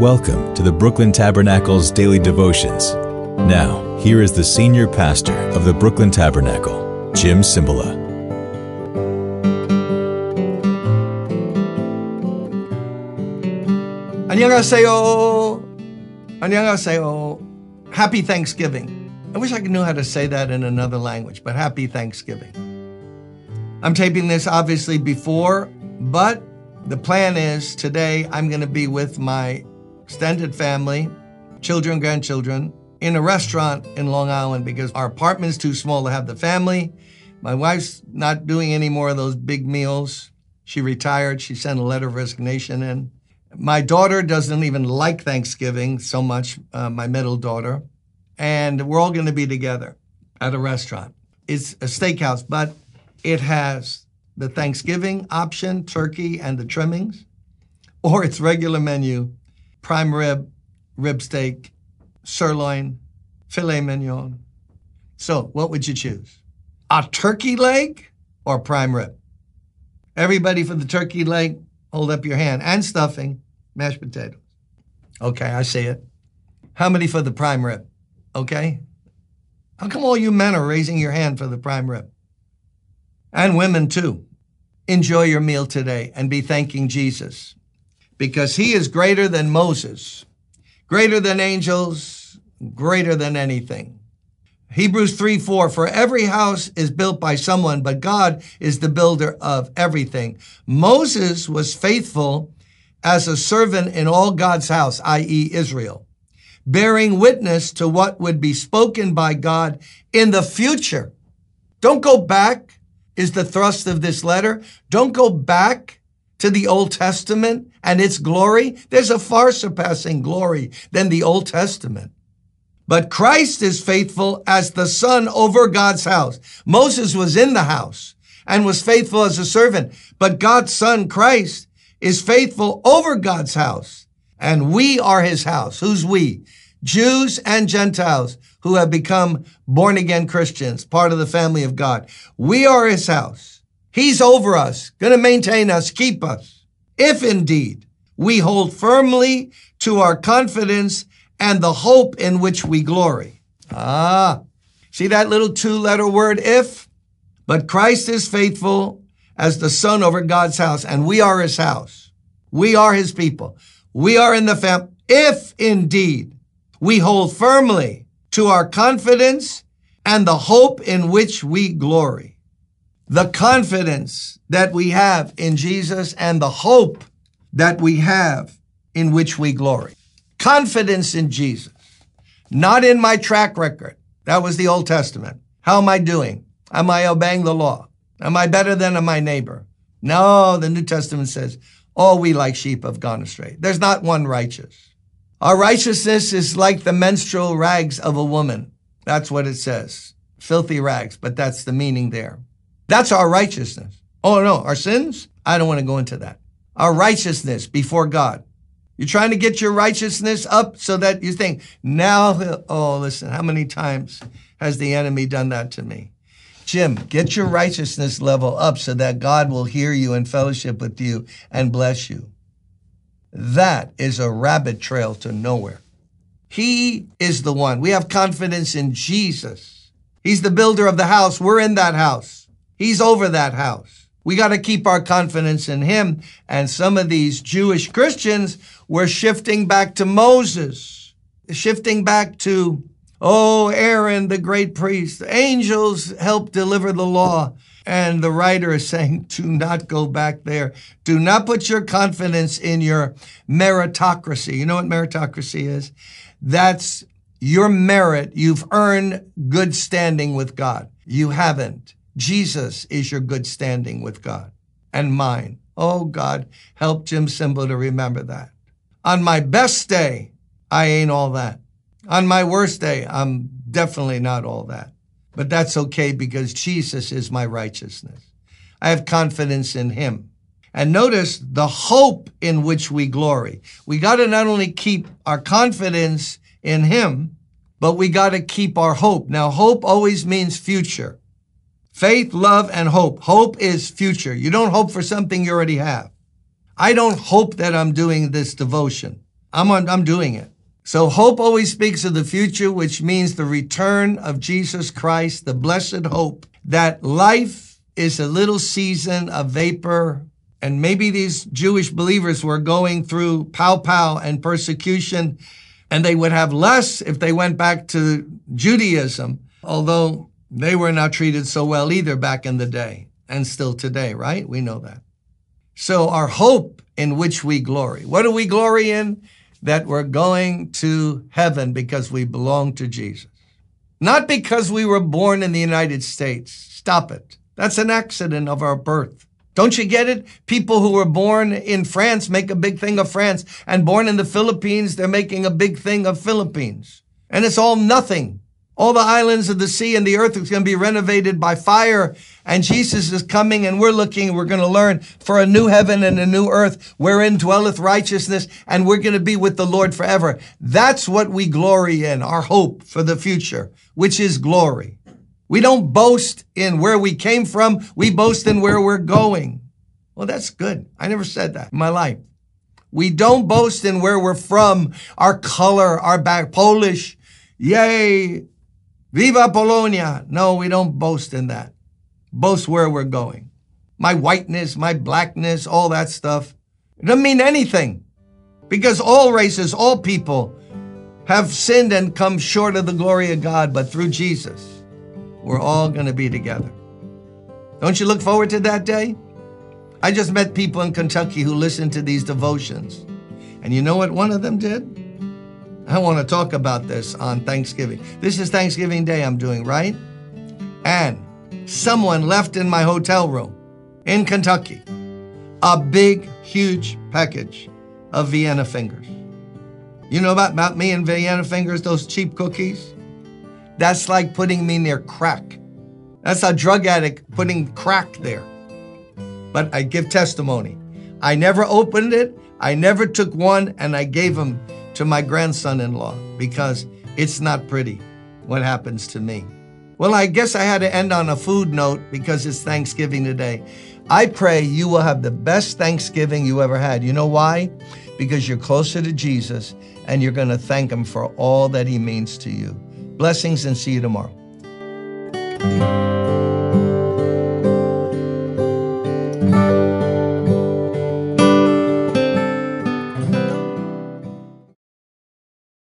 Welcome to the Brooklyn Tabernacle's daily devotions. Now, here is the senior pastor of the Brooklyn Tabernacle, Jim Cymbala. 안녕하세요. 안녕하세요. Happy Thanksgiving. I wish I knew how to say that in another language, but happy Thanksgiving. I'm taping this obviously before, but the plan is today I'm going to be with my extended family, children, grandchildren, in a restaurant in Long Island because our apartment's too small to have the family. My wife's not doing any more of those big meals. She retired. She sent a letter of resignation in. My daughter doesn't even like Thanksgiving so much, uh, my middle daughter. And we're all going to be together at a restaurant. It's a steakhouse, but it has the Thanksgiving option, turkey and the trimmings, or its regular menu, prime rib, rib steak, sirloin, filet mignon. So, what would you choose? A turkey leg or prime rib? Everybody for the turkey leg, hold up your hand. And stuffing, mashed potatoes. Okay, I see it. How many for the prime rib? Okay. How come all you men are raising your hand for the prime rib? And women too. Enjoy your meal today and be thanking Jesus because he is greater than Moses, greater than angels, greater than anything. Hebrews 3 4, for every house is built by someone, but God is the builder of everything. Moses was faithful as a servant in all God's house, i.e., Israel, bearing witness to what would be spoken by God in the future. Don't go back, is the thrust of this letter. Don't go back to the Old Testament and its glory. There's a far surpassing glory than the Old Testament. But Christ is faithful as the son over God's house. Moses was in the house and was faithful as a servant, but God's son Christ is faithful over God's house. And we are his house. Who's we? Jews and Gentiles who have become born again Christians, part of the family of God. We are his house. He's over us, going to maintain us, keep us. If indeed we hold firmly to our confidence and the hope in which we glory. Ah, see that little two letter word, if? But Christ is faithful as the son over God's house, and we are his house. We are his people. We are in the family. If indeed we hold firmly to our confidence and the hope in which we glory. The confidence that we have in Jesus and the hope that we have in which we glory. Confidence in Jesus, not in my track record. That was the Old Testament. How am I doing? Am I obeying the law? Am I better than my neighbor? No, the New Testament says, all we like sheep have gone astray. There's not one righteous. Our righteousness is like the menstrual rags of a woman. That's what it says. Filthy rags, but that's the meaning there. That's our righteousness. Oh no, our sins? I don't want to go into that. Our righteousness before God. You're trying to get your righteousness up so that you think, now, oh, listen, how many times has the enemy done that to me? Jim, get your righteousness level up so that God will hear you and fellowship with you and bless you. That is a rabbit trail to nowhere. He is the one. We have confidence in Jesus. He's the builder of the house. We're in that house. He's over that house. We got to keep our confidence in him. And some of these Jewish Christians were shifting back to Moses, shifting back to, oh, Aaron, the great priest. Angels helped deliver the law. And the writer is saying, do not go back there. Do not put your confidence in your meritocracy. You know what meritocracy is? That's your merit. You've earned good standing with God. You haven't. Jesus is your good standing with God and mine. Oh God, help Jim Cymbala to remember that. On my best day, I ain't all that. On my worst day, I'm definitely not all that. But that's okay because Jesus is my righteousness. I have confidence in him. And notice the hope in which we glory. We got to not only keep our confidence in him, but we got to keep our hope. Now, hope always means future. Faith, love, and hope. Hope is future. You don't hope for something you already have. I don't hope that I'm doing this devotion. I'm on, I'm doing it. So hope always speaks of the future, which means the return of Jesus Christ, the blessed hope that life is a little season of vapor. And maybe these Jewish believers were going through pow pow and persecution, and they would have less if they went back to Judaism, although they were not treated so well either back in the day and still today, right? We know that. So our hope in which we glory. What do we glory in? that we're going to heaven because we belong to Jesus. Not because we were born in the United States. Stop it. That's an accident of our birth. Don't you get it? People who were born in France make a big thing of France, and born in the Philippines, they're making a big thing of Philippines. And it's all nothing. All the islands of the sea and the earth is going to be renovated by fire. And Jesus is coming and we're looking, we're going to learn for a new heaven and a new earth wherein dwelleth righteousness. And we're going to be with the Lord forever. That's what we glory in, our hope for the future, which is glory. We don't boast in where we came from. We boast in where we're going. Well, that's good. I never said that in my life. We don't boast in where we're from, our color, our back, Polish. Yay, Viva Polonia! No, we don't boast in that. Boast where we're going. My whiteness, my blackness, all that stuff. It doesn't mean anything. Because all races, all people have sinned and come short of the glory of God, but through Jesus, we're all going to be together. Don't you look forward to that day? I just met people in Kentucky who listened to these devotions. And you know what one of them did? I want to talk about this on Thanksgiving. This is Thanksgiving Day I'm doing, right? And someone left in my hotel room in Kentucky a big, huge package of Vienna fingers. You know about, about me and Vienna fingers, those cheap cookies? That's like putting me near crack. That's a drug addict putting crack there. But I give testimony. I never opened it, I never took one, and I gave him to my grandson in law because it's not pretty what happens to me. Well, I guess I had to end on a food note because it's Thanksgiving today. I pray you will have the best Thanksgiving you ever had. You know why? Because you're closer to Jesus and you're going to thank Him for all that He means to you. Blessings and see you tomorrow.